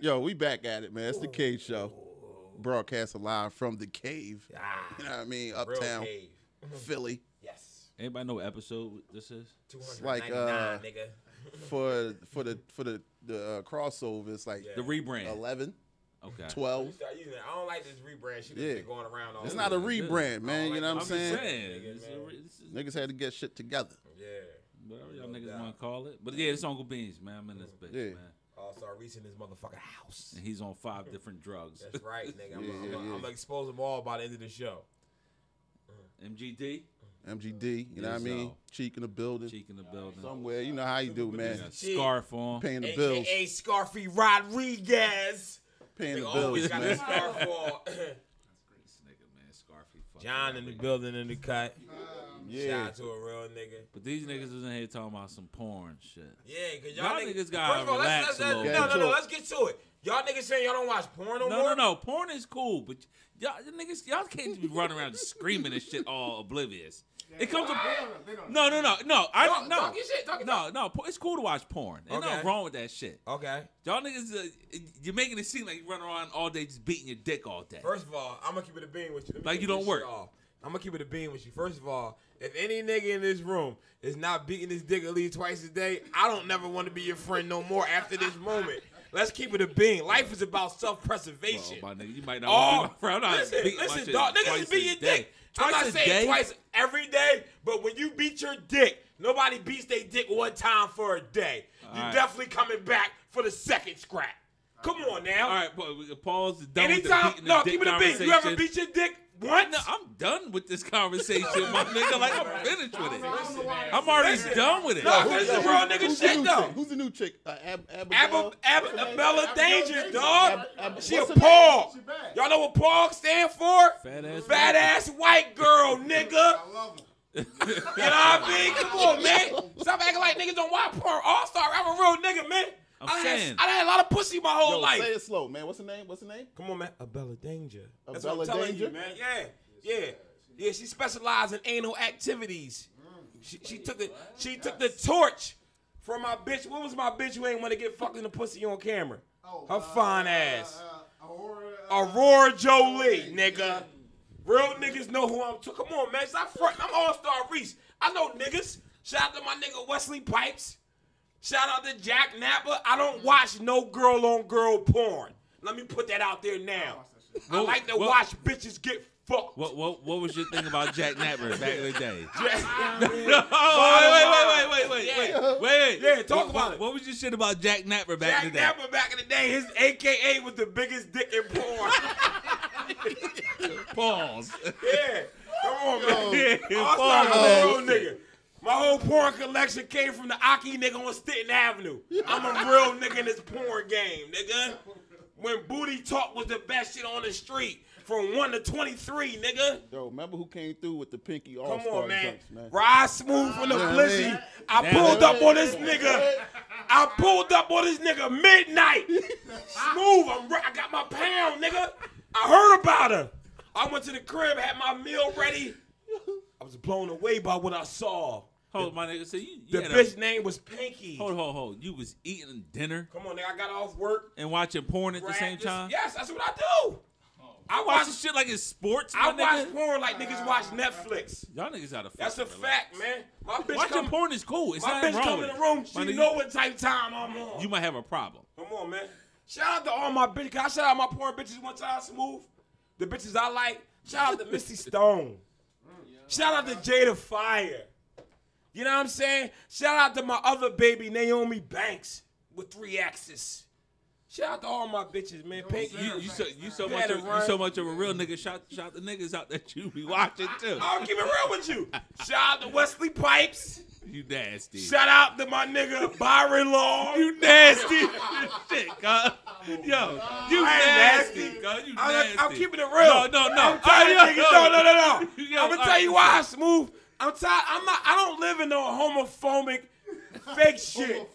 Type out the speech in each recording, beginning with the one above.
Yo, we back at it, man. It's the Cave Show. broadcast live from the cave. Ah, You know what I mean? Uptown cave. Philly. Yes. Anybody know what episode this is? like, uh, nigga. For for the for the the uh, crossover, it's like Yeah. The rebrand. 11, Okay. 12. You using. I don't like this rebrand shit Yeah. going around all It's not a yeah, yeah. rebrand, man. like You know what I'm I'm saying? saying. Nigga, It's a man. re- this is- Niggas had to get shit together. Yeah. Whatever y'all No niggas want to call it. But yeah, it's Uncle Beans, man. I'm in this mm-hmm. bitch, Yeah. man. Also, reaching this motherfucking house. And he's on five different drugs. That's right, nigga. I'm Yeah, gonna yeah, yeah. I'm expose them all by the end of the show. MGD, MGD, you know what I mean? so. Cheek in the building. cheek in the building. Somewhere, you know how you do, man. Got scarf on. Paying the bills. AKA Scarfy Rodriguez. Paying the bills, always got man. scarf on. This nigga, man, Scarfy. fucking John in the building in the cut. Shout out to a real nigga. But these niggas was in here talking about some porn shit. Yeah, cause y'all, Y'all niggas, niggas gotta first of all, relax let's, a let's, little bit. No, no, no. Let's get to it. Y'all niggas saying y'all don't watch porn no, No, more? no, no. Porn is cool, but y'all niggas, y'all can't be running around screaming and shit all oblivious. It comes to no, no, no, no. I Talk- no, talk your shit, talk no, no. po- It's cool to watch porn. Okay. nothing wrong with that shit. Okay. Y'all niggas, uh, you're making it seem like you run around all day just beating your dick all day. First of all, I'm gonna keep it a bean with you. Let me Like you don't this work. shit off. I'm gonna keep it a bean with you. First of all, if any nigga in this room is not beating his dick at least twice a day, I don't never want to be your friend no more after this moment. Let's keep it a bean. Life is about self-preservation. Well, my nigga, you might not Oh, want to be my friend. I'm not listen, beating my listen, shit dog. Niggas twice is a your day. dick. I'm not saying day? twice every day, but when you beat your dick, nobody beats their dick one time for a day. You All right. definitely coming back for the second scrap. Come on now. All right, but pause the done Anytime, no, keep it a bean. You ever beat your dick once? No, I'm done with this conversation, my nigga. Like I'm finished with it. I'm already Listen. done with it. No, this is real nigga Who's the shit though. Who's the new chick? Uh, Ab- Abba, Abigail? Abba, Bella Danger, dog. Ab- Ab- She a what's her? Paul. Y'all know what Paul stand for? Fat ass Fat ass white girl, nigga. You know what I mean? Come on, man. Stop acting like niggas don't watch porn. All star, I'm a real nigga, man. I'm I saying. Had, I had a lot of pussy my whole Yo, life. say it slow, man. What's the name? What's the name? Come on, man. A Bella Danger. That's Bella what I'm telling Danger? you, man. Yeah, yeah, yeah. She specialized in anal activities. She, she took the she took the torch from my bitch. What was my bitch who ain't want to get fucked in the pussy on camera? Oh, Her uh, fine uh, ass. Uh, Aurora Jolie, nigga. Real niggas know who I'm. To. Come on, man. Stop front. I'm All Star Reese. I know niggas. Shout out to my nigga Wesley Pipes. Shout out to Jack Napier. I don't mm-hmm. watch no girl on girl porn. Let me put that out there now. I Well, like to well- watch bitches get fucked. What what what was your thing about Jack Napier back in the day? Jack- oh, wait, wait, wait, wait, wait, Yeah. wait, wait. Yeah, talk What- about what, it. What was your shit about Jack Napier back Jack in the day? Jack Napier back in the day, his AKA was the biggest dick in porn. Pause. yeah. Come on, man. Yeah, All pause. star a real nigga. My whole porn collection came from the Aki nigga on Staten Avenue. I'm a real nigga in this porn game, nigga. When booty talk was the best shit on the street. From 1 to 23, nigga. Yo, remember who came through with the Pinky All Come on, man. junks, man? Ride smooth from the Yeah, blizzy. man. I pulled up on this nigga. I pulled up on this nigga midnight. Smooth. I'm re- I got my pound, nigga. I heard about her. I went to the crib, had my meal ready. I was blown away by what I saw. Hold my nigga. So you, you The bitch a, name was Pinky. hold hold hold. You was eating dinner Come on, nigga. I got off work. and watching porn at the same this- time. Yes, that's what I do. I I watch this shit like it's sports. I my watch porn like niggas watch Netflix. Y'all niggas out of That's a fact, man. My bitch Watching come, porn is cool. It's my not bitch wrong come in the room. She nigga, know what type time I'm on. You might have a problem. Come on, man. Shout out to all my bitches. Can I shout out my porn bitches one time, smooth? The bitches I like. Shout out to Misty Stone. Shout out to Jada Fire. You know what I'm saying? Shout out to my other baby, Naomi Banks, with three X's. Shout out to all my bitches, man. Pink, You, you so you so much of, you so much of a real nigga. Shout shout the niggas out that you be watching too. I'll keep it real with you. Shout out to Wesley Pipes. You nasty. Shout out to my nigga Byron Long. You nasty shit, cuz. Yo, you I nasty, nasty. cuz. You I'm, nasty. I'm keeping it real. No, no, no. I'm niggas, yo, no, no, no, no. yo, I'm gonna tell you why, smooth. I'm tired. I'm not. I don't live in no homophobic fake shit.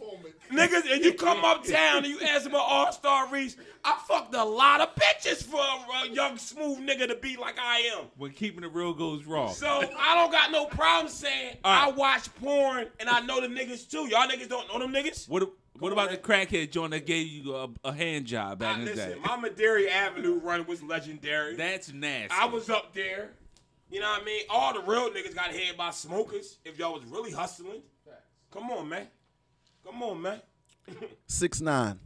Niggas, and you come uptown and you ask them about All Star Reese. I fucked a lot of bitches for a, a young smooth nigga to be like I am. When keeping it real goes wrong. So I don't got no problem saying All right. I watch porn and I know the niggas too. Y'all niggas don't know them niggas. what what about man. the crackhead joint that gave you a, a hand job back I, in the day? listen, my Maderi Avenue run was legendary. That's nasty. I was up there. You know what I mean? All the real niggas got hit by smokers. If y'all was really hustling, come on, man. Come on, man. Six nine.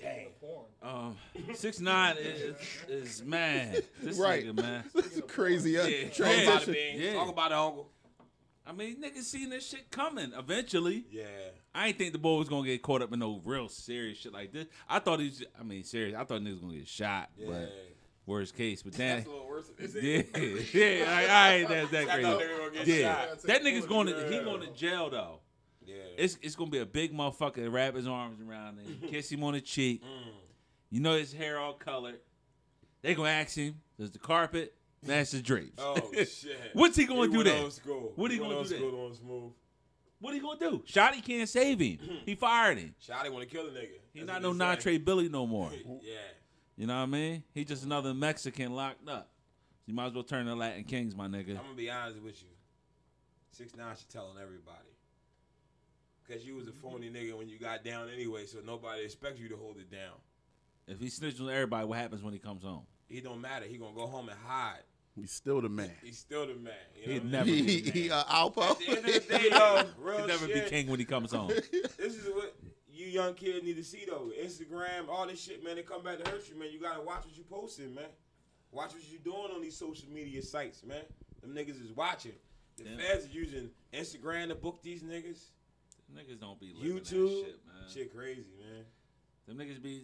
Dang. um, six nine is, is man. This Right. nigga, man. It's a crazy uh, Yeah. Talk about it, transition. Yeah. Talk about it, uncle. I mean, niggas seen this shit coming eventually. Yeah. I ain't think the boy was gonna get caught up in no real serious shit like this. I thought he's. I mean, serious. I thought niggas gonna get shot. Yeah. But worst case, but then. That's a little worse than this. Yeah, yeah, I, I ain't that, that crazy. thought they were gonna get yeah, shot. that nigga's going to he going to jail though. Yeah. It's it's gonna be a big motherfucker that wrap his arms around him, kiss him on the cheek. Mm. You know his hair all colored. They gonna ask him, does the carpet match the drapes? Oh shit. What's he gonna He do went then? What he went gonna do then? school on smooth. What he gonna do? Shotti can't save him. He fired him. Shotti want to kill the nigga. He not no they say. Natre Billy no more. Yeah. You know what I mean? He just another Mexican locked up. You might as well turn to Latin Kings, my nigga. I'm gonna be honest with you. Six nine should tell on everybody. Cause you was a phony nigga when you got down anyway, so nobody expects you to hold it down. If he snitches on everybody, what happens when he comes home? He don't matter. He gonna go home and hide. He's still the man. He's still the man. You know He'd what I never mean? He, be he, the man. uh, Alpo. At the end of the day, though, real He'll never shit, be king when he comes home. This is what you young kids need to see though. Instagram, all this shit, man. They come back to hurt you, man. You gotta watch what you posting, man. Watch what you doing on these social media sites, man. Them niggas is watching. The Yeah. feds are using Instagram to book these niggas. Niggas don't be living YouTube, that shit, man. shit crazy, man. Them niggas be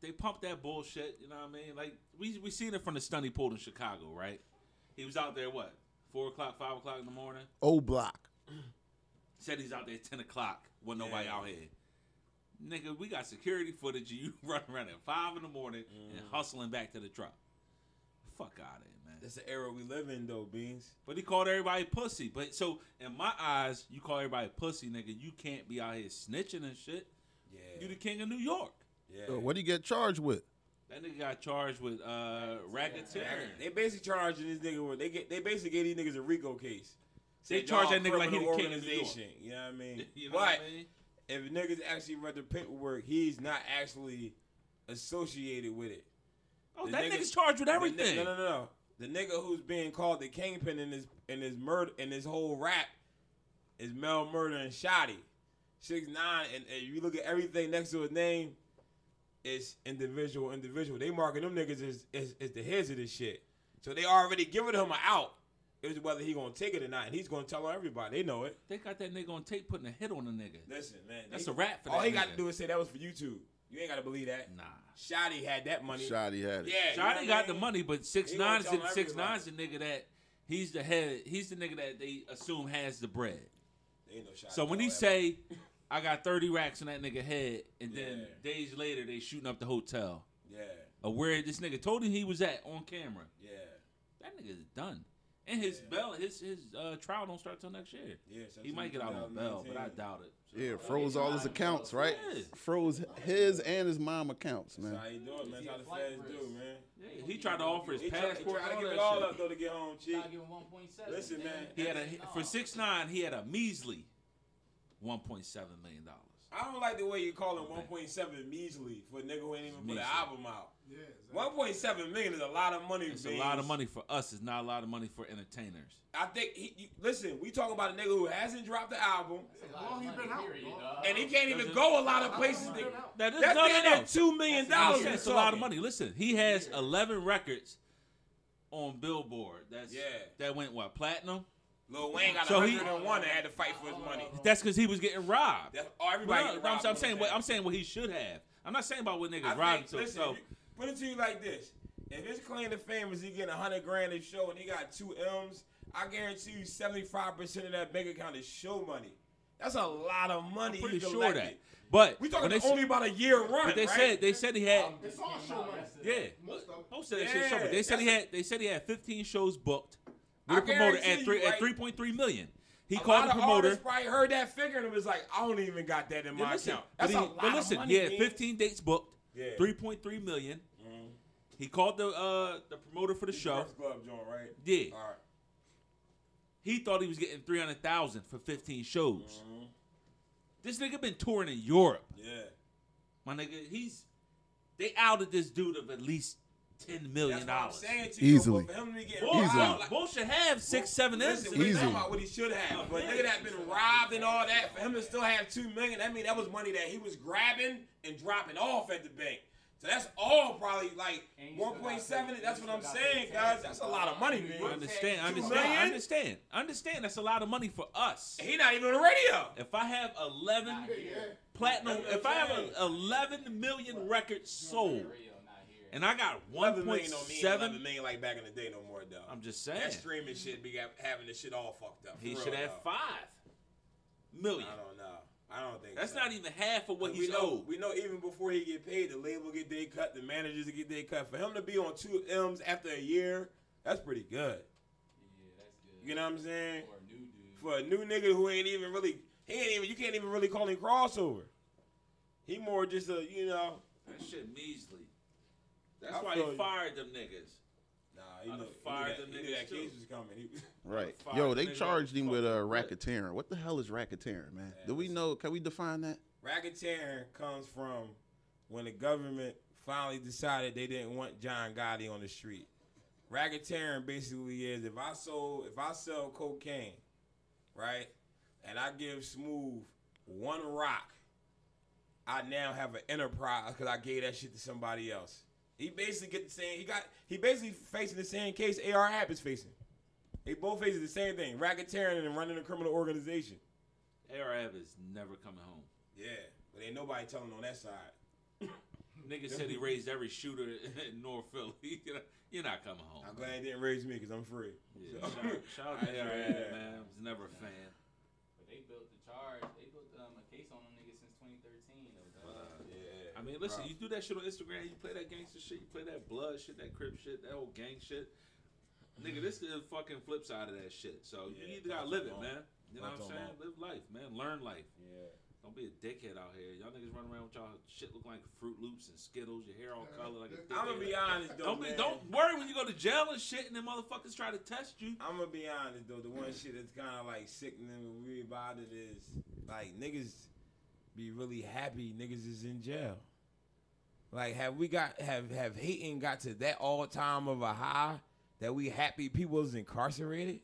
they, they pump that bullshit. You know what I mean? Like we we seen it from the stunt he pulled in Chicago, right? He was out there what four o'clock, five o'clock in the morning. O block. Said he's out there at ten o'clock. Wasn't nobody Yeah. out here. Nigga, we got security footage of you running around at five in the morning and hustling back to the truck. Fuck out of here, man. That's the era we live in, though, Beans. But he called everybody pussy. But so in my eyes, you call everybody pussy, nigga. You can't be out here snitching and shit. Yeah. You the king of New York. yeah. Uh, what do you get charged with? That nigga got charged with uh racketeering. They basically charging this nigga with they get they basically gave these niggas a RICO case. They Said, charge that nigga like he criminal the king of New York. organization. You know what I mean? You know but what I mean? If niggas actually read the paperwork, he's not actually associated with it. Oh, the that nigga- nigga's charged with The everything. no, no, no, no. The nigga who's being called the kingpin in his in this murder in his whole rap is Mel Murda and Shotti. Six nine, and, and you look at everything next to his name, it's individual, individual. They marking them niggas as, as, as the heads of this shit. So they already giving him an out. It was whether he gonna take it or not, and he's gonna tell everybody. They know it. They got that nigga on tape putting a hit on the nigga. Listen, man. That's they- a rap for All that he got to do is say that was for YouTube. You ain't gotta believe that. Nah. Shotti had that money. Shotti had it. Yeah, you know got I the money, but six He nine is the six everybody. nine's the nigga that he's the head. He's the nigga that they assume has the bread. Ain't no Shotti So when all he say, "I got thirty racks on that nigga head," and then days later they shooting up the hotel. Yeah, or where this nigga told him he was at on camera, yeah, that nigga's done. And his bail, his his uh, trial don't start till next year. yeah. He might get out on bail, but I doubt it. Yeah, froze all his accounts, right? Yeah. Froze his and his mom accounts, That's man. how you do it, man. That's how the feds do, man. Yeah, he tried to offer his He try, he passport. try to give that it all shit. up though to get home, cheap. Gotta give him 1.7. Listen, man. He had a for six nine. He had a measly one point seven million dollars. I don't like the way you call him 1.7 measly for a nigga who ain't even put an album out. 1.7 million is a lot of money. It's a lot of money for us. It's not a lot of money for entertainers. I think he, you, listen. We talking about a nigga who hasn't dropped the album Long he been out, dog. and he can't even go a lot of places. To, That is that's no, no, damn no. near two million That's dollars. it's a lot of money. Listen, he has eleven records on Billboard. That's Yeah. That went what platinum. Lil Wayne got So he- 101 and had to fight for his money. That's because he was getting robbed. That's all everybody. No, get no, I'm, robbed I'm saying what. I'm saying what he should have. I'm not saying about what niggas I robbed think, him. listen, So you- put it to you like this: if his claim to fame is he getting hundred grand a show and he got two M's, I guarantee you seventy five percent of that bank account is show money. That's a lot of money. I'm pretty he sure that. But We when talking they, only about a year run. but they right? said they said he had It's all show money. yeah. Most of Most of that shit show. Yeah, But they said he had they said he had 15 shows booked with a promoter at three you, at right? 3.3 million. He a called lot the promoter. artists probably heard that figure and was like, I don't even got that in Yeah, my listen, account. but That's he- a lot but listen, of money. yeah, man. 15 dates booked, Yeah. 3.3 million. He called the uh the promoter for the show. Breakfast Club joint, right? Yeah, All right. he thought he was getting 300,000 for 15 shows. Mhm. This nigga been touring in Europe. Yeah. My nigga, he's they outed this dude of at least 10 million That's what I'm dollars. saying you. Easily. but him to be Bull, Easily. robbed, like, Bull should have six, seven Listen, we Easily. about what he should have. But nigga that been robbed and all that, for him to still have two million, that mean that was money that he was grabbing and dropping off at the bank. So that's all probably like And you still 1.7. That's what I'm saying, guys. That's a lot of stuff. money, I understand, I understand. I understand. I understand that's a lot of money for us. He not even on the radio. If I have 11 platinum, if I have I'm saying. a 11 million records sold, Radio, not here. and I got 11 million don't mean 11 1.7, million like back in the day no more, though. I'm just saying that streaming shit be having the shit all fucked up. he should have though. five million. I don't know. I don't think That's so. not even half of what we he's know, owed. we know even before he get paid, the label get their cut, the managers get their cut. For him to be on two M's after a year, that's pretty good. Yeah, that's good. You know what I'm saying? For a new dude. For a new nigga who ain't even really, he ain't even, you can't even really call him crossover. He more just a, you know, That shit measly. That's I why he you. fired them niggas. nah, he I'd knew, have he fired knew them that, he knew that niggas, too. case was coming. He, Right. Yo, they charged him with uh, fucking what? racketeering. What the hell is racketeering, man? Do we know? Can we define that? Racketeering comes from when the government finally decided they didn't want John Gotti on the street. Racketeering basically is if I sold if I sell cocaine, right, and I give Smooth one rock, I now have an enterprise because I gave that shit to somebody else. He basically get the same. He got. He basically facing the same case AR-AB is facing. They both facing the same thing: racketeering and running a criminal organization. AR-AB is never coming home. Yeah, but ain't nobody telling on that side. Nigga said he raised every shooter in North Philly. You're not- coming home. I'm glad he didn't raise me because I'm free. Yeah, So- shout, shout out to I- AR-AB, yeah. man. I was never a fan. But they built the charge. They built um, a case on them niggas since 2013. Of, uh, Yeah. I mean, listen, Bro. you do that shit on Instagram, you play that gangster shit, you play that blood shit, that crip shit, that whole gang shit. Nigga, this is the fucking flip side of that shit. So you either gotta live it, long. man. You know what I'm too saying? Live life, man. Learn life. Yeah. Don't be a dickhead out here. Y'all niggas run around with y'all shit look like Froot Loops and Skittles, your hair all colored like a dickhead. I'm gonna be honest though, Don't be, man. don't worry when you go to jail and shit, and them motherfuckers try to test you. I'm gonna be honest though. The one shit that's kind of like sickening and weird about it is like niggas be really happy niggas is in jail. Like have we got have have hating got to that all time of a high that we happy people is incarcerated?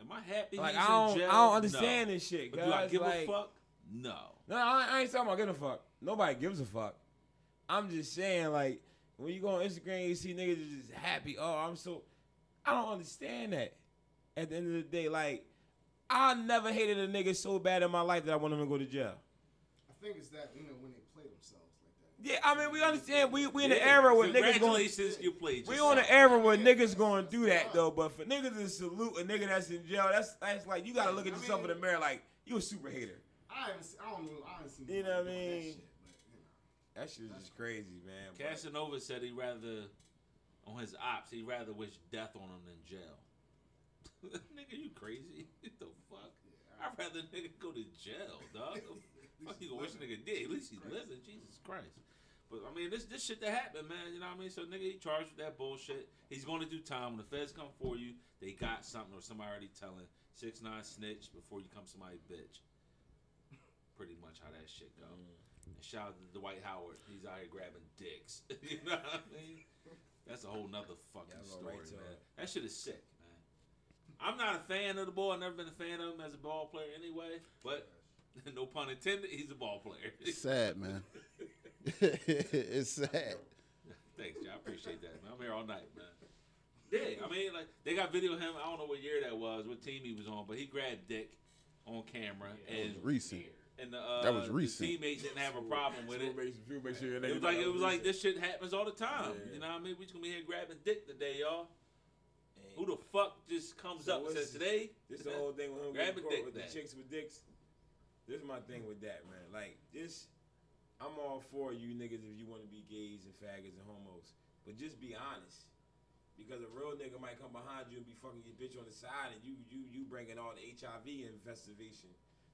Am I happy? Like he's I don't in jail? I don't understand no. this shit. But do I give like, a fuck? No. No, I, I ain't talking about giving a fuck. Nobody gives a fuck. I'm just saying, like, when you go on Instagram, you see niggas just happy. Oh, I'm so. I don't understand that. At the end of the day, like, I never hated a nigga so bad in my life that I want him to go to jail. I think it's that you know when they play themselves like that. Yeah, I mean, we understand. We we in the Yeah. era where niggas going. Congratulations, you played. We yourself. on the era where niggas going to do that though. But for niggas to salute a nigga that's in jail, that's that's like you gotta look at I yourself in the mirror like you a super hater. I haven't. Seen, I don't know. I haven't seen. You know what I mean? That shit, but, you know. That shit is just crazy, man. But- Casanova said he'd rather, on his ops, he'd rather wish death on him than jail. nigga, you crazy? What the fuck? I'd rather nigga go to jail, dog. fuck you gonna wish nigga dead? At least he's living. Jesus Christ. But I mean, this this shit that happened, man. You know what I mean? So nigga, he charged with that bullshit. He's going to do time when the feds come for you. They got something or somebody already telling six nine snitch before you come somebody bitch. Pretty much how that shit go. And shout out to Dwight Howard. He's out here grabbing dicks. you know what I mean? That's a whole nother fucking Yeah, story, right man. That shit is sick, man. I'm not a fan of the boy. I've never been a fan of him as a ball player anyway. But no pun intended, he's a ball player. It's sad, man. it's sad. Thanks, John. I appreciate that, man. I'm here all night, man. Yeah, I mean, like they got video of him. I don't know what year that was, what team he was on, but he grabbed dick on camera, and Recent. and the, uh, That was the recent. teammates didn't have a problem with it. Make, sure- make sure It was like it was like this. this shit happens all the time. Yeah. You know what I mean? We just gonna be here grabbing dick today, y'all. Who the fuck just comes So up and says today? This the whole thing with him Grab getting a dick with the chicks with dicks. This is my thing with that, man. Like this, I'm all for you niggas if you want to be gays and faggots and homos, but just be honest. Because a real nigga might come behind you and be fucking your bitch on the side, and you you you bringing all the HIV investigation.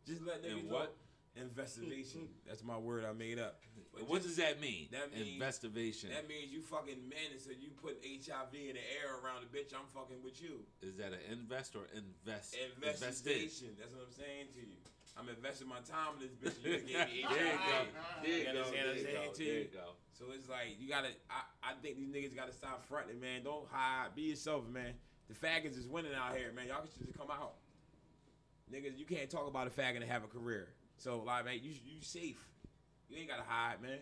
Just let niggas And know. Investigation. That's my word I made up. But What just- does that mean? that means- Investigation. That means you fucking men, and so you put HIV in the air around the bitch. I'm fucking with you. Is that an invest or invest? Investigation. That's what I'm saying to you. I'm investing my time in this bitch. You just gave me There you go. There you You go. There you go. There you? you go. So it's like you gotta. I, I think these niggas gotta stop fronting, man. Don't hide. Be yourself, man. The faggots is winning out here, man. Y'all should just come out. Niggas, you can't talk about a faggot and have a career. So like, man, you you safe. You ain't gotta hide, man.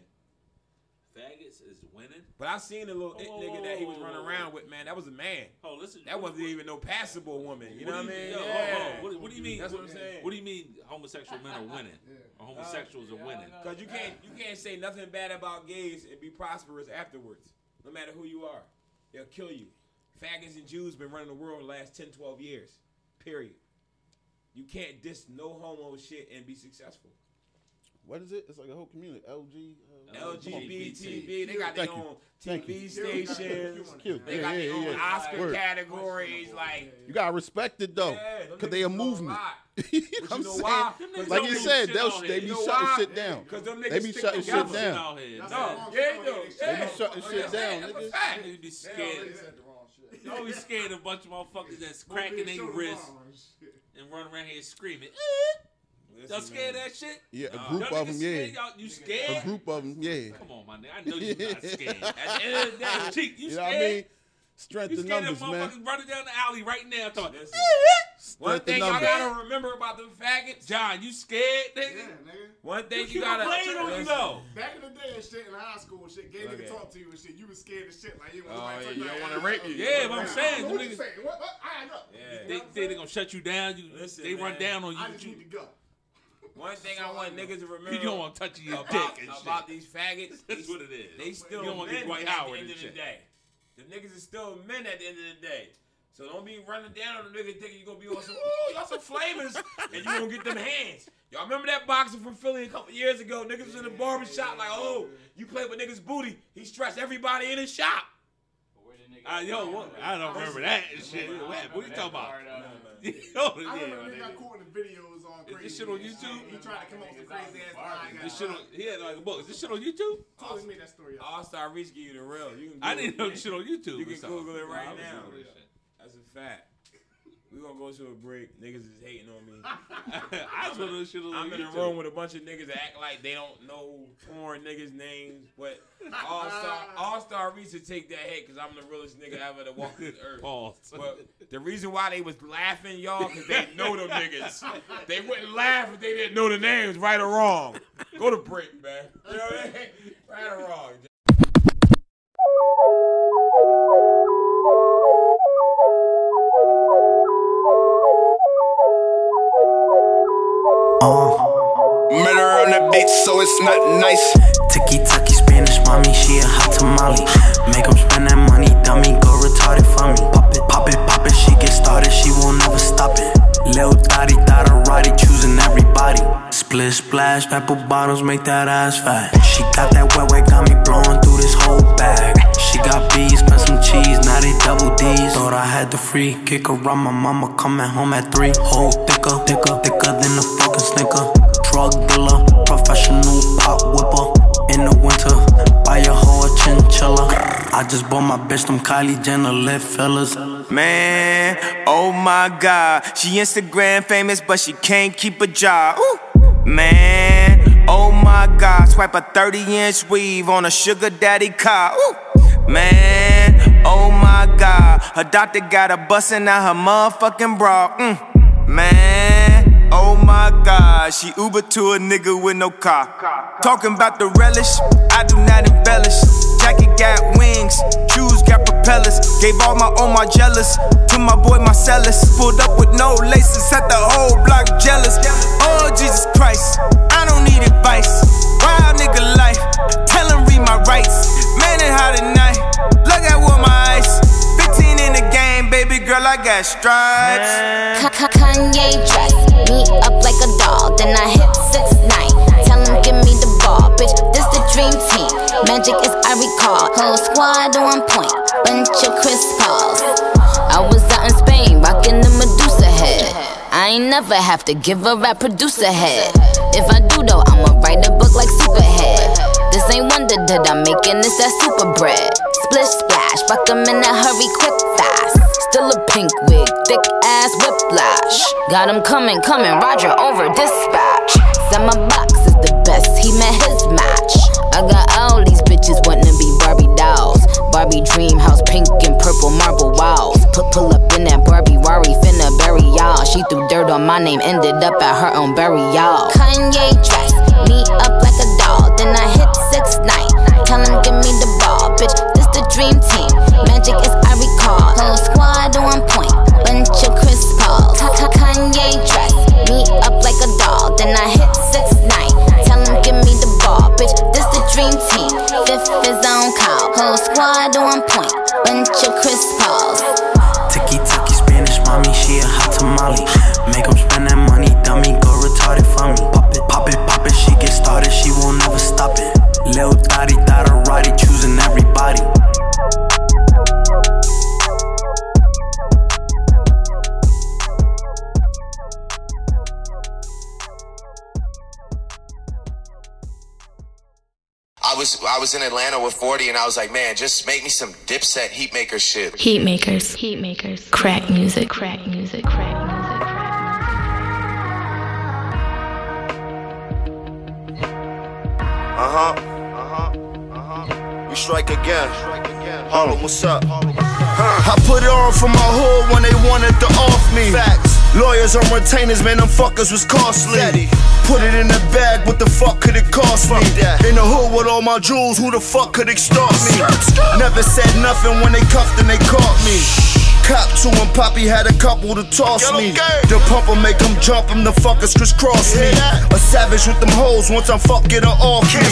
Faggots is winning. But I seen a little oh, it nigga that he was running around with, man. That was a man. Oh, listen. That wasn't even no passable woman. You know what I mean? yo, hold Yeah. on. What, what do you mean? That's what I'm saying. What do you mean homosexual men are winning? Or homosexuals are winning? Cause you can't you can't say nothing bad about gays and be prosperous afterwards. No matter who you are. They'll kill you. Faggots and Jews been running the world the last 10, 12 years. Period. You can't diss no homo shit and be successful. What is it? It's like a whole community. LG. LGBTB, they got their own TV stations. They got their own. Oscar categories. Like, You gotta respect it though, cause they a movement. You know what I'm you know saying? why? Them Cause niggas Like you said, they'll out they be know shutting why? shit down. Cause them They be shutting shit down. out here. That's No, yeah, they do. They be shutting Oh, shit down, that's a niggas. be scared. always said the. You always scared of a bunch of motherfuckers that's cracking their wrists and shit. and run around here screaming. Eh! Listen, Y'all scared of that shit? Yeah, a group Y'all of niggas them. scared? Yeah, Y'all, you a group of them. Yeah. Come on, my nigga. I know you're not scared. At the end of the day, Cheek, you You scared? know what I mean? Strength You scared numbers, of man. motherfuckers running down the alley right now talking, Listen. One thing y'all gotta remember about them faggots. John, you scared, nigga. Yeah, nigga? nigga. One thing you, You gotta played on you listen. though. Back in the day and shit in high school and shit, gay Okay. nigga talk to you and shit. You was scared as shit. Like you Oh, was yeah, you don't wanna rape you. Yeah, but I'm saying, what them you saying? What? What? I know. Yeah. They they they gonna shut you down. You Listen, they run down on you. I just need to go. One thing I want niggas to remember you don't want touching your about, dick and about these faggots. That's they, what it is. They still You don't wanna men Dwight at Howard the end and of the shit. day. The niggas is still men at the end of the day. So don't be running down on the nigga thinking you gonna be on some, ooh, y'all some flamers, and you gonna get them hands. Y'all remember that boxer from Philly a couple years ago? Niggas was in the barbershop like, oh, you play with niggas' booty. He stressed everybody in his shop. But where the nigga Ah, yo, what, I don't remember that shit. What, what you talking about? Yo, I yeah, remember my a got nigga. caught in the videos on Is crazy. this shit on YouTube? He tried to come up with some crazy ass line. This shit on, he had like a book. Is this shit on YouTube? Totally made that story up. All Star Reach give you the real. You can I didn't know this shit on YouTube. You can. Google it right Nah, I was now. Googling. That's a fact. We gonna go to a break. Niggas is hating on me. I just want to know this shit on I'm in a room with a bunch of niggas that act like they don't know porn niggas' names, but All Star All Star Reach to take that hit because I'm the realest nigga ever to walk this earth. Pause. But the reason why they was laughing, y'all, because they know them niggas. They wouldn't laugh if they didn't know the names, right or wrong. Go to break, man. You know what I mean? Right or wrong. Murder on the beat, so it's not nice. Tiki taki Spanish mommy, she a hot tamale. Make Make 'em spend that money, dummy, go retarded for me. Pop it, pop it, pop it, she get started, she won't never stop it. Lil Dottie, thought Roddy, choosing everybody. Split splash, apple bottles, make that ass fat. She got that wet wet, got me blowing through this whole bag. She got bees, spent some cheese, now they double D's. Thought I had the free kick around my mama coming home at three. Whole thicker, thicker, thicker than a fucking snicker. Drug dealer, professional pop whipper. In the winter, buy a whole chinchilla. I just bought my bitch them Kylie Jenner lip fillers. Man, oh my god. She Instagram famous, but she can't keep a job. Ooh. Man, oh my god. Swipe a 30 inch weave on a sugar daddy car. Ooh. Man, oh my god. Her doctor got her busting out her motherfucking bra. Mm. Man, oh my god. She Uber to a nigga with no car. Talking about the relish, I do not embellish. Jacket got wings, shoes got propellers. Gave all my own my jealous to my boy Marcellus. Pulled up with no laces, set the whole block jealous. Oh Jesus Christ, I don't need advice. Wild nigga life, tell him read my rights. Man, it hot at night. Look at what my girl, I got stripes. Kanye dress me up like a doll, then I hit six nine. Tell him give me the ball, bitch. This the dream team. Magic is I recall. Whole squad on point. Bunch of Chris Pauls. I was out in Spain, rocking the Medusa head. I ain't never have to give a rap producer head. If I do though, I'ma write a book like Superhead. This ain't wonder that I'm making this that super bread. Splish splash, fuck 'em in a hurry, quick fast. A pink wig, thick ass whiplash. Got 'em coming, coming, Roger over dispatch. Said my box is the best, he met his match. I got all these bitches wanting to be Barbie dolls. Barbie dream house, pink and purple marble walls. Put pull up in that Barbie Rari, finna bury y'all. She threw dirt on my name, ended up at her own burial. Kanye dress, me up like a doll. Then I hit six nine. Tell him give me the ball, bitch. This the dream team. Magic is a doll. Then I hit six nine. Tell him give me the ball, bitch. This the dream team. Fifth is on call. Whole squad on point. I was in Atlanta with 40 and I was like, man, just make me some dipset heatmaker shit. Heat makers, heat makers, crack music, crack music, crack music, Uh huh. Uh huh. Uh huh. We strike again. Harlem, what's up? I put it on for my hood when they wanted to off me. Facts. Lawyers on retainers, man, them fuckers was costly. Put it in the bag, what the fuck could it cost me? In the hood with all my jewels, who the fuck could extort me? Never said nothing when they cuffed and they caught me. Cop to him, Poppy had a couple to toss me. The pumper make them jump him, the fuckers crisscross me. A savage with them hoes once I'm fuck get her off me.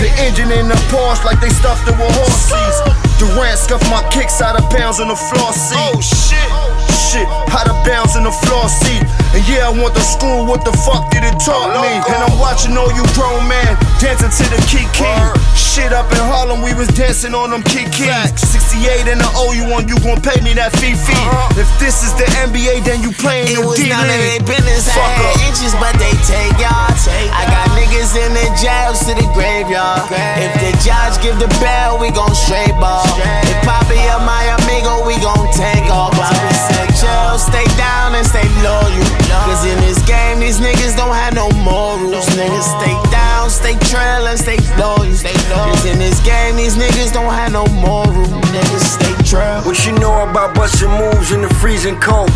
The engine in the Porsche like they stuffed it with horses. Durant scuffed my kicks out of bounds on the floor seat. Oh shit. Shit, out of bounds in the floor seat. And yeah, I want the school, what the fuck did it taught me? And I'm watching all you grown men dancing to the Kiki. Shit up in Harlem, we was dancing on them Kiki. 68 and I owe you one, you gon' pay me that fee fee. Uh-huh. If this is the NBA, then you playing It the was D none of League. business. I Fuck had up. inches, but they take yards. I got niggas in the jails to the graveyard. If the judge give the bell, we gon' straight ball. If Poppy or my amigo, we gon' take off. Poppy said, chill, stay down and stay loyal. Cause in this game, these niggas don't have no morals. Niggas stay down, stay trail and stay loyal. Cause in this game, these niggas don't have no morals. Niggas stay trail. What you know about busting moves in the freezing cold?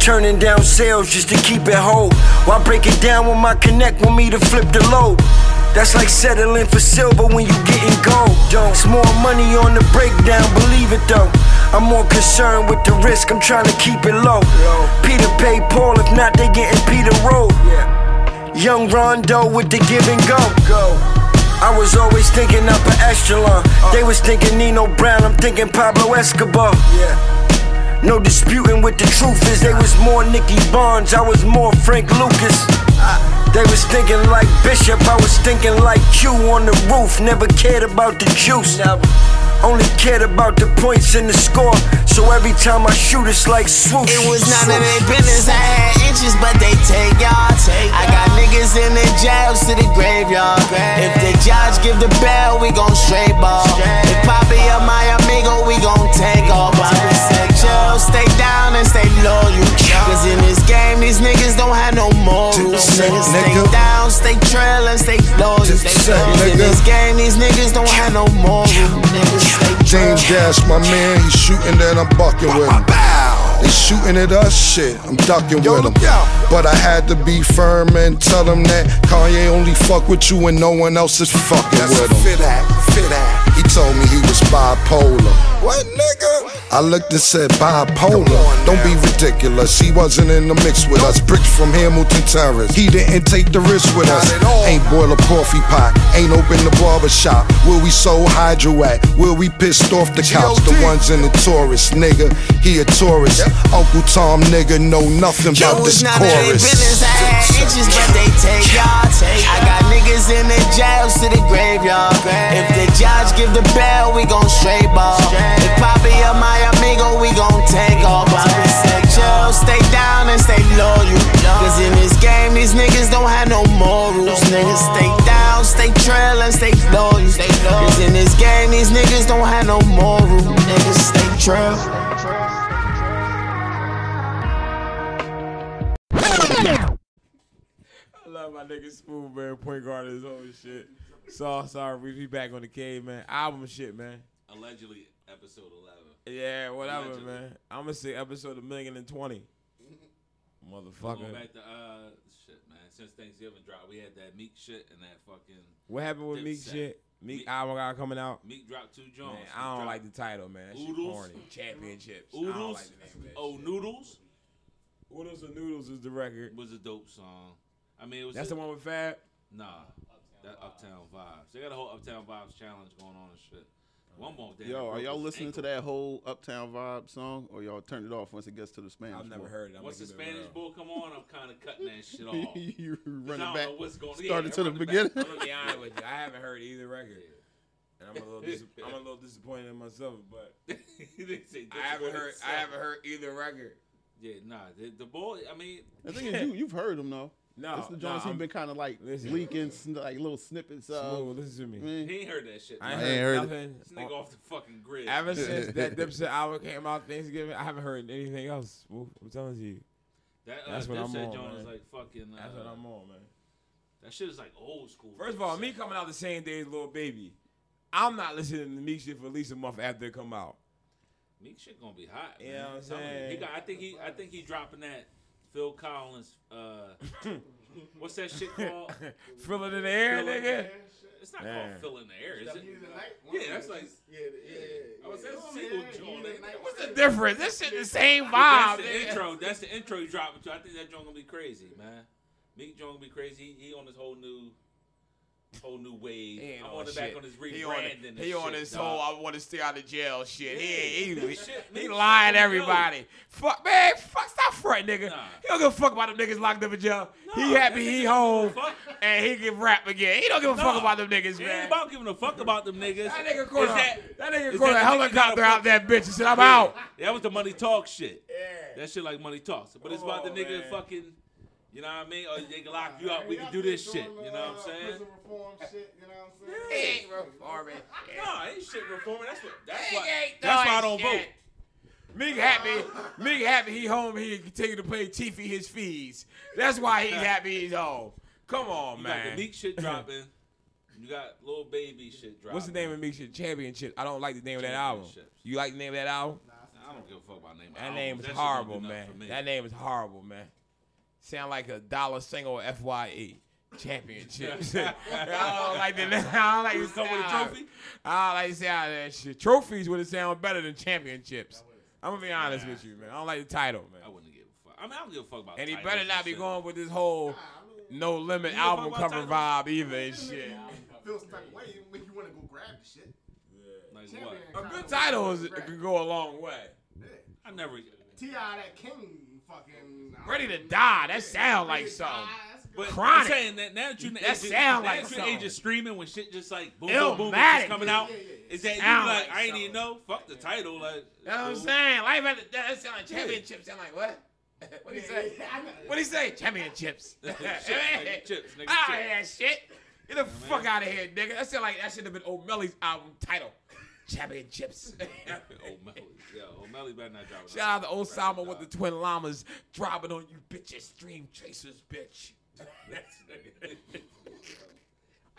Turning down sales just to keep it whole. Why break it down when my connect want me to flip the load? That's like settling for silver when you getting gold. Don't. It's more money on the breakdown, believe it though. I'm more concerned with the risk, I'm trying to keep it low. Peter pay Paul, if not, they getting Peter Road. Young Rondo with the give and go. I was always thinking upper echelon. They was thinking Nino Brown, I'm thinking Pablo Escobar. No disputing what the truth is. They was more Nicky Barnes, I was more Frank Lucas. They was thinking like Bishop, I was thinking like Q on the roof. Never cared about the juice. Only cared about the points and the score. So every time I shoot, it's like swoosh. It was none of their business. I had inches, but they take yards. I got niggas in the jails to the graveyard. If the judge give the bell, we gon' straight ball. If Poppy or my amigo, we gon' take off. Poppy said, chill, stay and stay loyal. Cause in this game, these niggas don't have no morals. Niggas stay down, stay trail and stay loyal. Set, In this game, these niggas don't have no morals. Niggas stay James Dash, my man, he's shooting and I'm bucking with him. They shooting at us, shit, I'm ducking with them. But I had to be firm and tell them that Kanye only fuck with you and no one else is fucking with him. Fit that, fit that. He told me he was bipolar. What, nigga? I looked and said bipolar. Don't be ridiculous. He wasn't in the mix with us. Bricks from Hamilton Terrace. He didn't take the risk with us. Ain't boil a coffee pot. Ain't open the barber shop. Where we sold hydro at. Where we pissed off the couch. The ones in the tourist, nigga. He a tourist. Uncle Tom, nigga, know nothing about this none of their chorus. business. I had inches, but they take y'all. I got niggas in the jails to the graveyard. If the judge give the bail, we gon' straight ball. If Poppy or my amigo, we gon' take off. Poppy said chill, stay down and stay loyal. Cause in this game, these niggas don't have no morals. Niggas stay down, stay trail and stay loyal. Cause in this game, these niggas don't have no morals. Niggas stay trail. I love my nigga Smooth man, point guard his whole shit. So sorry, we be back on the cave, man. Album shit, man. Allegedly, episode 11. Yeah, whatever, Allegedly. man. I'm gonna say episode a million and twenty. Motherfucker. Going back to uh shit, man. Since Thanksgiving dropped, we had that Meek shit and that fucking. What happened with Meek Dipset. shit? Meek album got coming out. Meek dropped two Jones. Man, I don't like the title, man. That shit Oodles. corny. Championships. I don't Oodles. like the name of that oh, Noodles Oodles and Noodles is the record. was a dope song. I mean, it was That's a- the one with Fab. Nah, that Uptown Vibes. They got a whole Uptown Vibes challenge going on and shit. One more day. Yo, are y'all listening to that whole Uptown Vibe song, or y'all turned it off once it gets to the Spanish? I've never boy? heard it. I'm Once the gonna keep it Spanish bull come on, I'm kind of cutting that shit off. you run it back. know what's going- yeah, Started to the back. beginning. I'm gonna be honest with you. I haven't heard either record, and I'm a little dis- I'm a little disappointed in myself. But say I haven't heard I haven't heard either record. Yeah, nah. The, the boy, I mean, The thing is, you you've heard them though. No, it's the no, joints I'm- he's been kind of like Listen. leaking sn- like little snippets of. Smooth, listen to me. Man. he ain't heard that shit. I man. ain't ain't heard heard it. nothing. This nigga off the fucking grid. Ever since that Dipset album came out Thanksgiving, I haven't heard anything else. Smooth. I'm telling you, that, uh, that's what I'm Dipset on, joint is like fucking. Uh, that's what I'm on, man. That shit is like old school. First of all, me coming out the same day as Lil Baby, I'm not listening to Meek shit for at least a month after it come out. Meek shit gonna be hot. You know what I'm I'm telling you. saying? He got. I think he. I think he dropping that Phil Collins. Uh, what's that shit called? Feel it in the air, Feel it- nigga. It's not Man. called Fill in the Air, is it? Yeah, Yeah, that's like. yeah, yeah, yeah. I was that Oh, single joint. Heat at Night. What's the difference? This shit the same vibe. That's the nigga. intro. That's the intro he dropping to. I think that joint gonna be crazy, man. Meek joint gonna be crazy. He, he on this whole new, whole new wave. He ain't I'm on on the shit. back on his He on, rebranding. and he on shit, his dog. whole I want to stay out of jail shit. He ain't he, Shit, he, he lying to shit, everybody. Fuck man, fuck stop fronting, nigga. Nah. He don't give a fuck about them niggas locked up in jail. he happy he home and he can rap again. He don't give a fuck about them niggas, He man. ain't about giving a fuck about them niggas. that nigga Is caught a, that- that, nigga is caught a that the nigga helicopter out that bitch and said, I'm Yeah. out. That was the money talk shit. Yeah. That shit like money talks. But it's about the on, nigga fucking, you know what I mean? Or they can lock you up. We can do this shit. You know what I'm uh, saying? Prison reform shit, you know what I'm He saying? ain't reforming. No, ain't shit reforming. That's what. That's He why. That's why I don't vote. shit. Meek happy. Meek happy he home. He can continue to play Tiffy his fees. That's why he's happy he's home. Come on, You got the Meek shit dropping. You got little baby shit dropping. What's the name of Meek shit? Championship. I don't like the name of that album. You like the name of that album? Nah, I don't give a fuck about name. That albums. name is That shit don't do horrible, man. That name is horrible, man. Sound like a dollar single Fye. Championships. I don't like the. I don't like the Come with a trophy? I don't like the sound of that shit. Trophies would have sound better than championships. I'm gonna be honest with you, man. I don't like the title, man. I wouldn't give a fuck. I mean, I don't give a fuck about. And he better not be shit. going with this whole no limit You give a fuck album about cover titles? vibe either and shit. Feel some type of way. You make you want to go grab the shit. Like Champion what? A good title is, grab. can go a long way. I never. Ti that King fucking Ready to die. That sound like something. But Chronic. I'm saying that now that you That age, sound like that age of streaming when shit just like boom boom boom Illmatic. just coming out, is that you like, like I ain't even know? Fuck the title, like. You know what I'm saying? Life at the, that sound like championship. Sound like what? What do you say? What do you say? Championships. Chips, nigga, chips, nigga, Out of chips. here, shit. Get the fuck out of here, nigga. That sound like that should have been Omelly's album title. Championships. Omelly, yeah, Omelly better not drop it. Shout out to Osama with the twin llamas dropping on you bitches, stream chasers, bitch. I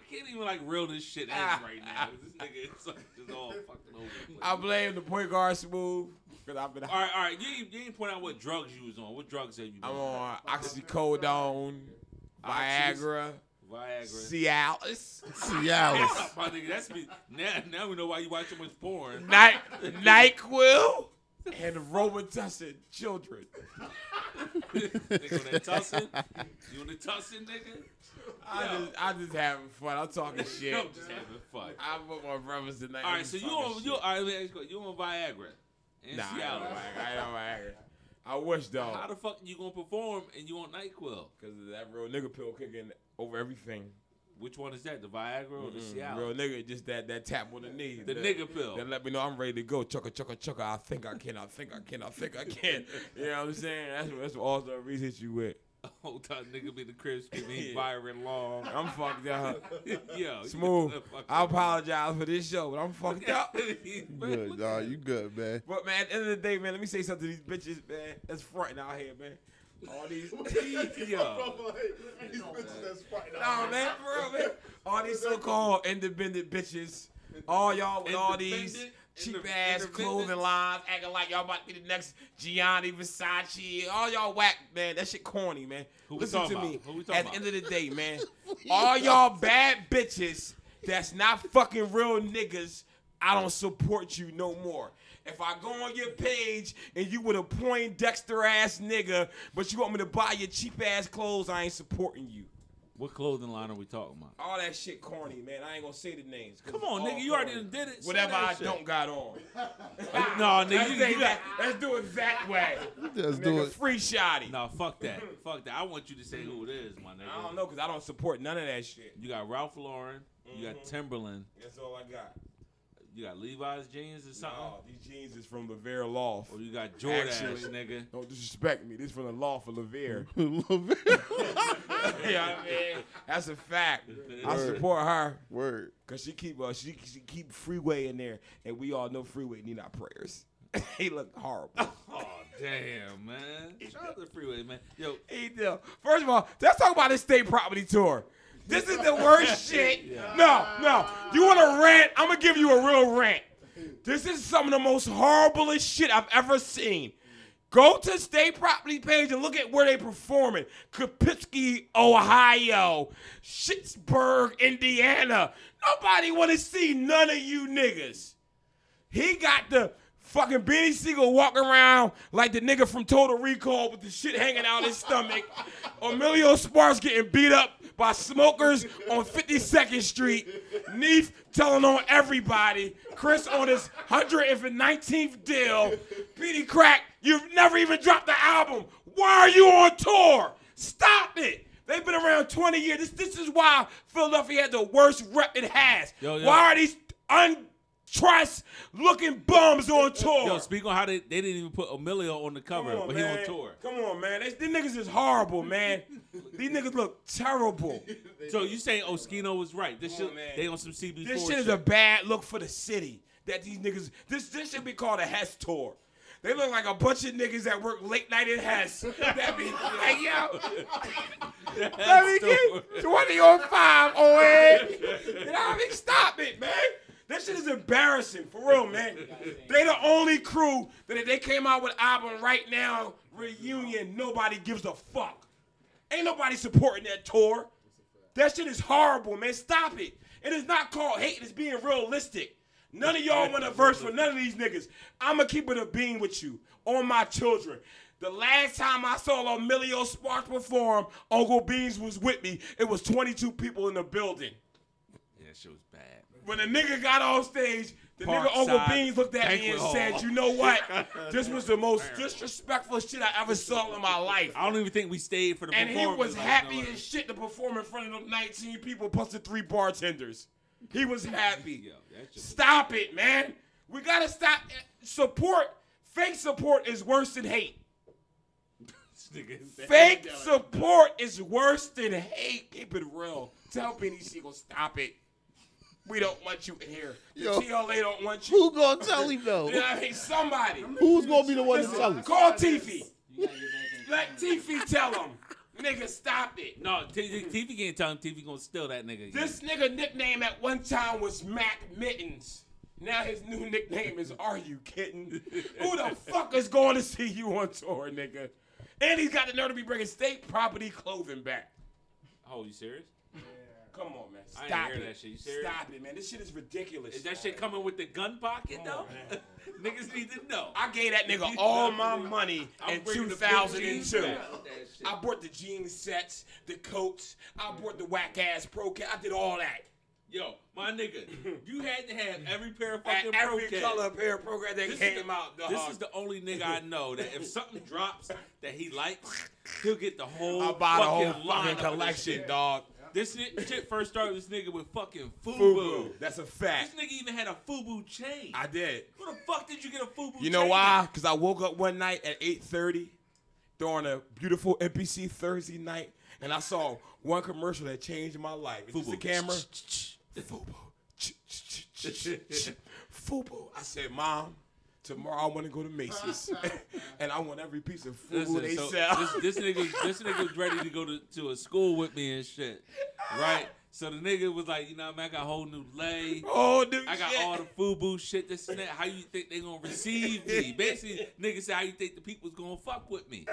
can't even like reel this shit in right now. This nigga is like, just all fucking over. I blame the point guard smooth because I've been. All right, all right. You ain't, you ain't point out what drugs you was on. What drugs have you been I'm on? on oxycodone, Viagra, Viagra. Cialis, Cialis. My nigga, that's me. Now, now we know why you watch so much porn. Night, Nyquil, and Robitussin children. nigga on that tussin. You on the tussin, nigga? I Yo. just, I just having fun. I'm talking shit. I'm just having fun. I'm with my brothers tonight. All so you talking on shit. you all right, let me ask you, you on Viagra? And Nah, I don't Viagra. I don't Viagra. I wish though. How the fuck you gonna perform and you on Nyquil? Cause that real nigga pill kicking over everything. Which one is that? The Viagra or the Mm-mm, Cialis? Real nigga, just that that tap on the knee. The that- nigga pill. That let me know I'm ready to go. Chucka chucka chucka. I think I can. I think I can. I think I can. you know what I'm saying? That's what that's what all the reason hit you with. Oh, Whole time nigga be the crib screaming, he Yeah. Byron Long. I'm fucked up. Yo, Smooth. fuck I apologize for this show, but I'm fucked up. Good, dog. You good, man. But man, at the end of the day, man, let me say something to these bitches, man. That's fronting out here, man. All these, yo, no man, for real, man. All these so-called independent bitches, all y'all with all these cheap Inde- ass independent? clothing lines, acting like y'all about to be the next Gianni Versace. All y'all whack, man. That shit corny, man. Who we Listen talking to me. about? Who we talking At the end of the day, man, all y'all bad bitches that's not fucking real niggas. I don't support you no more. If I go on your page and you with a Poindexter ass nigga, but you want me to buy your cheap ass clothes, I ain't supporting you. What clothing line are we talking about? All that shit corny, man. I ain't gonna say the names. Come on, nigga, you already corny. done did it. Whatever I shit. don't got on. no, nigga, let's, you, you got. let's do it that way. Just Nigga, do it. free Shotti. No, fuck that. fuck that. I want you to say who it is, my nigga. I don't know because I don't support none of that shit. You got Ralph Lauren. You got Mhm. Timberland. That's all I got. You got Levi's jeans or something. No, these jeans is from Lavere Loft. Or you got Jordache, Actually, nigga. Don't disrespect me. This from the Loft of Lavere. Word. yeah, I mean, that's a fact. I Word. support her Word. because she keep uh, she, she keep Freeway in there, and we all know Freeway need our prayers. he look horrible. Oh damn, man! Shout out to Freeway, man. Yo, He do. First of all, let's talk about this state property tour. This is the worst shit. No, no. You want to rant? I'm gonna give you a real rant. This is some of the most horriblest shit I've ever seen. Go to state property page and look at where they performing. Kapitsky, Ohio, Schittsburg, Indiana. Nobody want to see none of you niggas. He got the fucking Beanie Sigel walking around like the nigga from Total Recall with the shit hanging out his stomach. Omillio Sparks getting beat up by smokers on 52nd Street. Neef telling on everybody. Chris on his 119th deal. Peedi Crakk, you've never even dropped the album. Why are you on tour? Stop it. They've been around 20 years. This, this is why Philadelphia had the worst rep it has. Yo, yo. Why are these untrust looking bums on tour? yo, speak on how they, they didn't even put Omillio on the cover, on, but he on tour. Come on, man. These, these niggas is horrible, man. these niggas look terrible. So you saying Oschino was right? This Come shit, on, man. they on some CB4 This shit is a bad look for the city. That these niggas, this this should be called a Hess tour. They look like a bunch of niggas that work late night in Hess. That be like, yo, let me get 20 on 5 on it. You know what I mean? Stop it, man. That shit is embarrassing, for real, man. They the only crew that if they came out with album right now, reunion, nobody gives a fuck. Ain't nobody supporting that tour. That shit is horrible, man. Stop it. It is not called hate. It's being realistic. None of y'all want a verse for none of these niggas. I'ma keep it a bean with you on my children. The last time I saw Omillio Sparks perform, Uncle Beans was with me. It was 22 people in the building. Yeah, shit was bad. When the nigga got on stage, the nigga Uncle Beans looked at me and Banquet said, "You know what? This was the most disrespectful shit I ever saw in my life." I don't even think we stayed for the performance. And he was happy as shit to perform in front of them 19 people plus the three bartenders. He was happy. Yo, Stop it, man. We gotta stop. Support, fake support is worse than hate. this nigga is bad. Fake support is worse than hate. Keep it real. Tell Beanie Sigel, stop it. We don't want you here. The Yo. TLA don't want you. Who gonna tell him though? You know what I mean? Somebody. Who's gonna be the one to tell him? Call Tiffy. You gotta get back in Let Tiffy tell him. Nigga, stop it. No, T- T- can't tell him TV gonna steal that nigga. again. This nigga nickname at one time was Mac Mittens. Now his new nickname is Are You Kidding? Who the fuck is going to see you on tour, nigga? And he's got the nerve to be bringing state property clothing back. Oh, you serious? Come on, man. I ain't Stop hear it. that shit. You serious? Stop it, man. This shit is ridiculous. Is that shit coming with the gun pocket though? Niggas need to know. I gave that nigga all my money in 2002. big jeans back. That shit. I bought the jean sets, the coats. I bought the whack ass pro. ca- I did all that. Yo, my nigga, you had to have every pair of fucking every Pro color pair of Pro-Keds that This is came the- out, dog. This is the only nigga I know that if something drops that he likes, he'll get the whole I'll buy the whole fucking collection, dog. This shit first started this nigga with fucking FUBU. Fubu. That's a fact. This nigga even had a FUBU chain. I did. Where the fuck did you get a FUBU You know why? Because I woke up one night at 8:30 during a beautiful NBC Thursday night, and I saw one commercial that changed my life. It's Fubu. camera. Fubu. Fubu. I said, Mom, tomorrow I want to go to Macy's, and I want every piece of food Listen, they so sell. This, this nigga, this nigga was ready to go to, to a school with me and shit, right? So the nigga was like, you know, what I, mean? I got a whole new lay. Oh, new I got shit. all the FUBU shit. This and that. How you think they gonna receive me? Basically, nigga said, how you think the people's gonna fuck with me?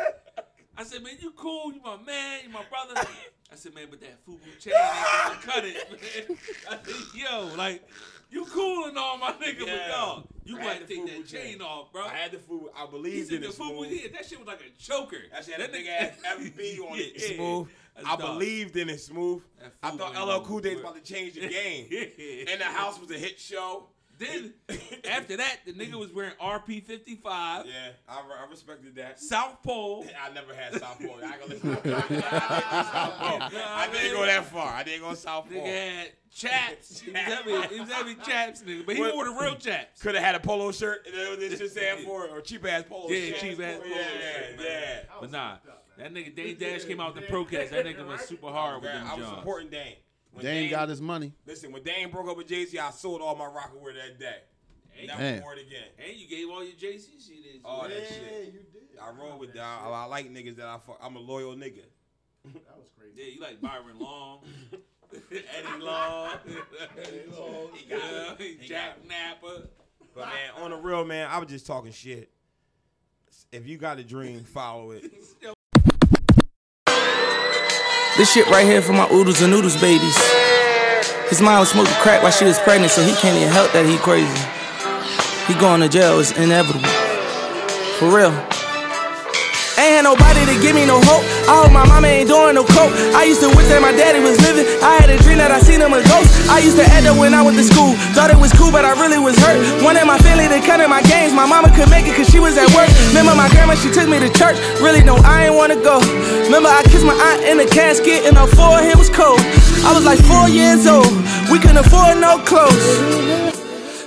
I said, man, you cool. You my man. You my brother. I said, man, but that FUBU chain ain't gonna cut it, man. I said, yo, like, you cool and all, my nigga, but Yeah. dog, you I might had the take that chain chain. off, bro. I had the Fubu. I He believed said in the it. FUBU, Smooth. yeah, that shit was like a choker. That shit had a That big nigga- ass FB on it. Smooth. That's I dog. believed in it, Smooth. I thought ain't LL Cool J was about to change the game. and the house was a hit show. Then after that, the nigga was wearing RP fifty five. Yeah, I, I respected that. South Pole. I never had South Pole. I, ain't gonna listen to South Pole. I didn't go that far. I didn't go South Pole. Nigga had chaps. He was heavy. He was heavy chaps, nigga. But he What- wore the real chaps. Could have had a polo shirt. and That was this shit stand for or cheap ass polo. Yeah, shirt. cheap ass polo Yeah, shirt, man. yeah. But nah, that nigga Dame Dash came out with the Pro-Keds. That nigga was super hard with Yeah, them I was Johns. supporting Dame. When Dame got his money. Listen, when Dame broke up with Jay Z, I sold all my Rocawear that day. Never Man. wore it again. And you gave all your JC shit. All that shit. You did. I roll with that. I, I like niggas that I fuck. I'm a loyal nigga. That was crazy. Yeah, you like Byron Long. Eddie Long. Eddie Long. He got Yeah. He Jack got. Napier. But man, on the real man, I was just talking shit. If you got a dream, follow it. This shit right here for my oodles and noodles babies. His mom was smoking crack while she was pregnant, so he can't even help that he crazy. He going to jail, is inevitable. For real. Ain't had nobody to give me no hope. I hope my mama ain't doing no coke. I used to wish that my daddy was living. I had a dream that I seen him a ghost. I used to act up when I went to school. Thought it was cool, but I really was hurt. Wanted my family to come to my games. My mama could make it cause she was at work. Remember my grandma, she took me to church. Really, no, I ain't wanna go. Remember I kissed my aunt in the casket and her forehead was cold. I was like four years old. We couldn't afford no clothes.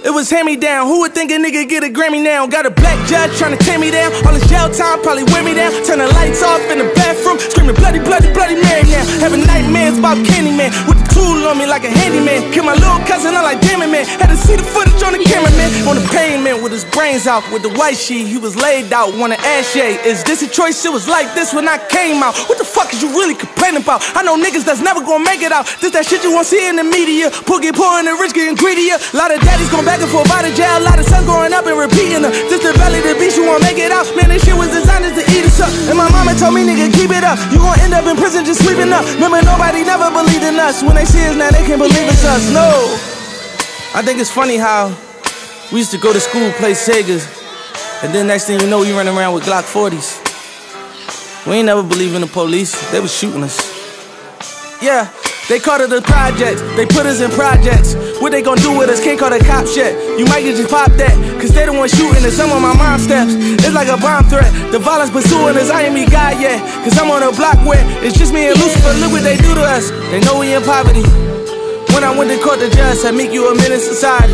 It was hand me down. Who would think a nigga get a Grammy now? Got a black judge trying to tear me down. All this jail time probably wear me down. Turn the lights off in the bathroom. Screaming bloody, bloody, bloody Mary now. Having nightmares about Candyman. With the tool on me like a handyman. Kill my little cousin, I'm like, damn it, man. Had to see the footage on the cameraman. On the pavement with his brains out. With the white sheet, he was laid out. Wanna ash yay. Is this a choice? It was like this when I came out. What the fuck is you really complaining about? I know niggas that's never gonna make it out. This that shit you won't see in the media. Poor get poor and the rich getting greedier. lot of daddies going back and forth out of jail. lot of sons going up and repeating her. This the belly the beast, you won't make it out. Man, this shit was designed to eat us up. And my mama told me, nigga, keep it up. You gon' end up in prison just sleeping up. Remember, nobody never believed in us. When they see us now, they can't believe it's us. No. I think it's funny how we used to go to school, play Segas, and then next thing you know, you run around with Glock 40s. We ain't never believe in the police. They was shooting us. Yeah, they called it the projects. They put us in projects. What they gonna do with us? Can't call the cops yet. You might get just pop that. Cause they the one shooting us. Some of my mom steps. It's like a bomb threat. The violence pursuing us. I ain't me God yet. Cause I'm on a block where it's just me and Lucifer. Look what they do to us. They know we in poverty. When I went to court, the judge said, make you a menace to society.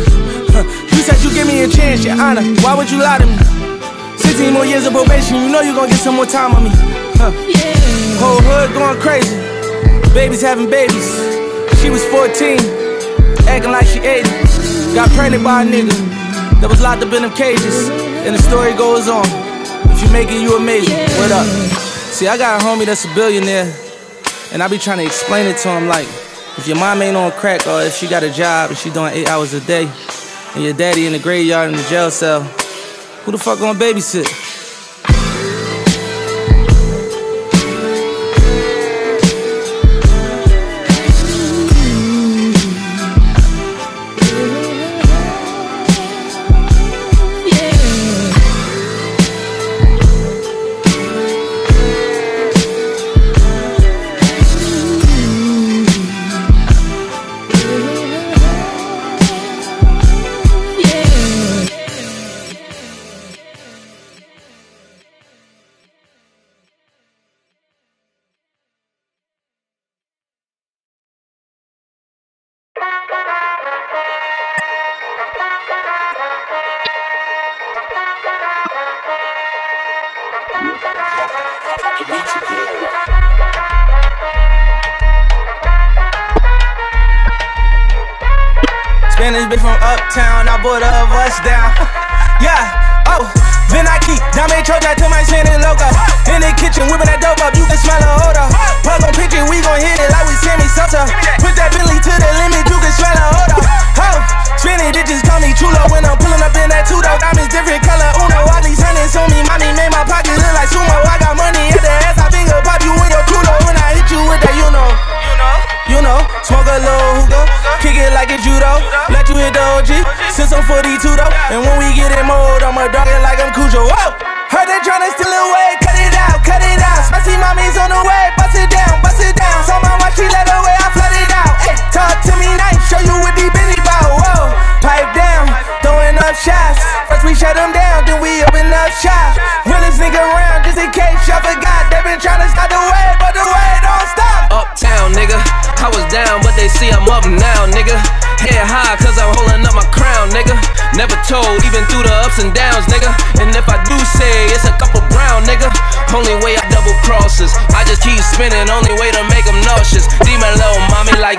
You said you give me a chance, your honor. Why would you lie to me? 16 more years of probation, you know you gonna get some more time on me. Huh. Whole hood going crazy. Babies having babies. She was 14, acting like she 80. Got pregnant by a nigga that was locked up in them cages. And the story goes on. If you make it, you amazing. What up? See, I got a homie that's a billionaire, and I be trying to explain it to him like, if your mom ain't on crack or if she got a job and she doing eight hours a day, and your daddy in the graveyard in the jail cell, who the fuck gonna babysit?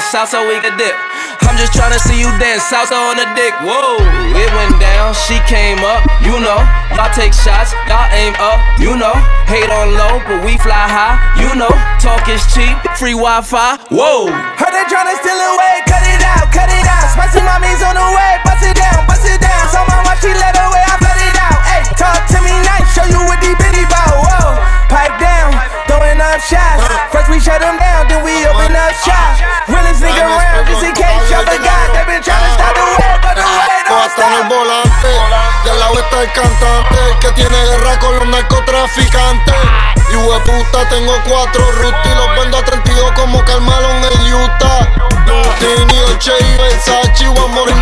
Mommy like salsa, we could dip. I'm just trying to see you dance salsa on the dick. Whoa, it went down, she came up, you know. Y'all take shots, y'all aim up, you know. Hate on low, but we fly high, you know. Talk is cheap, free Wi Fi, whoa. Heard they tryna steal away, cut it out, cut it out. Spicy mommy's on the way, bust it down, bust it down. So my watch, she let away, I flood it out. Hey, talk to me nice, show you what deep in bout. Whoa, pipe down, throwing up shots. First we shut them down, then we open up shop. Nigga around, just in case y'all forgot. They been tryna stop the way, but the way don't en el stop. volante, del lado está el cantante que tiene guerra con los narcotraficantes. Y puta tengo cuatro rutas y los vendo a 32 como Carmelo en el Utah. Tini, Dolce y Versace, voy a morirme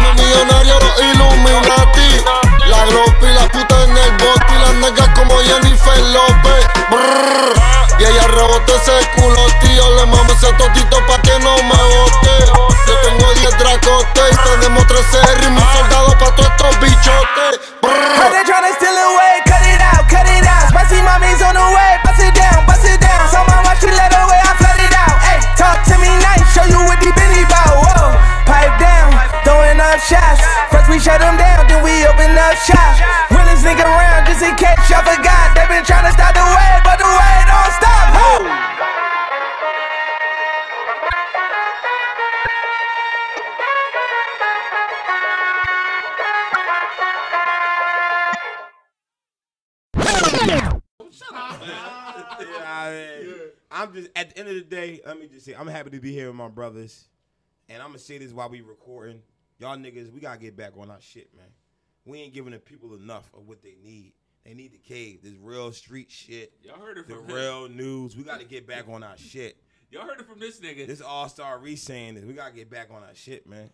day. Just say, I'm happy to be here with my brothers, and I'm gonna say this while we recording. Y'all niggas, we gotta get back on our shit, man. We ain't giving the people enough of what they need. They need the cave. This real street shit. Y'all heard it the from him. real news. We gotta get back on our shit. Y'all heard it from this nigga. This all star re saying this. We gotta get back on our shit, man.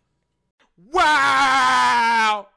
Wow!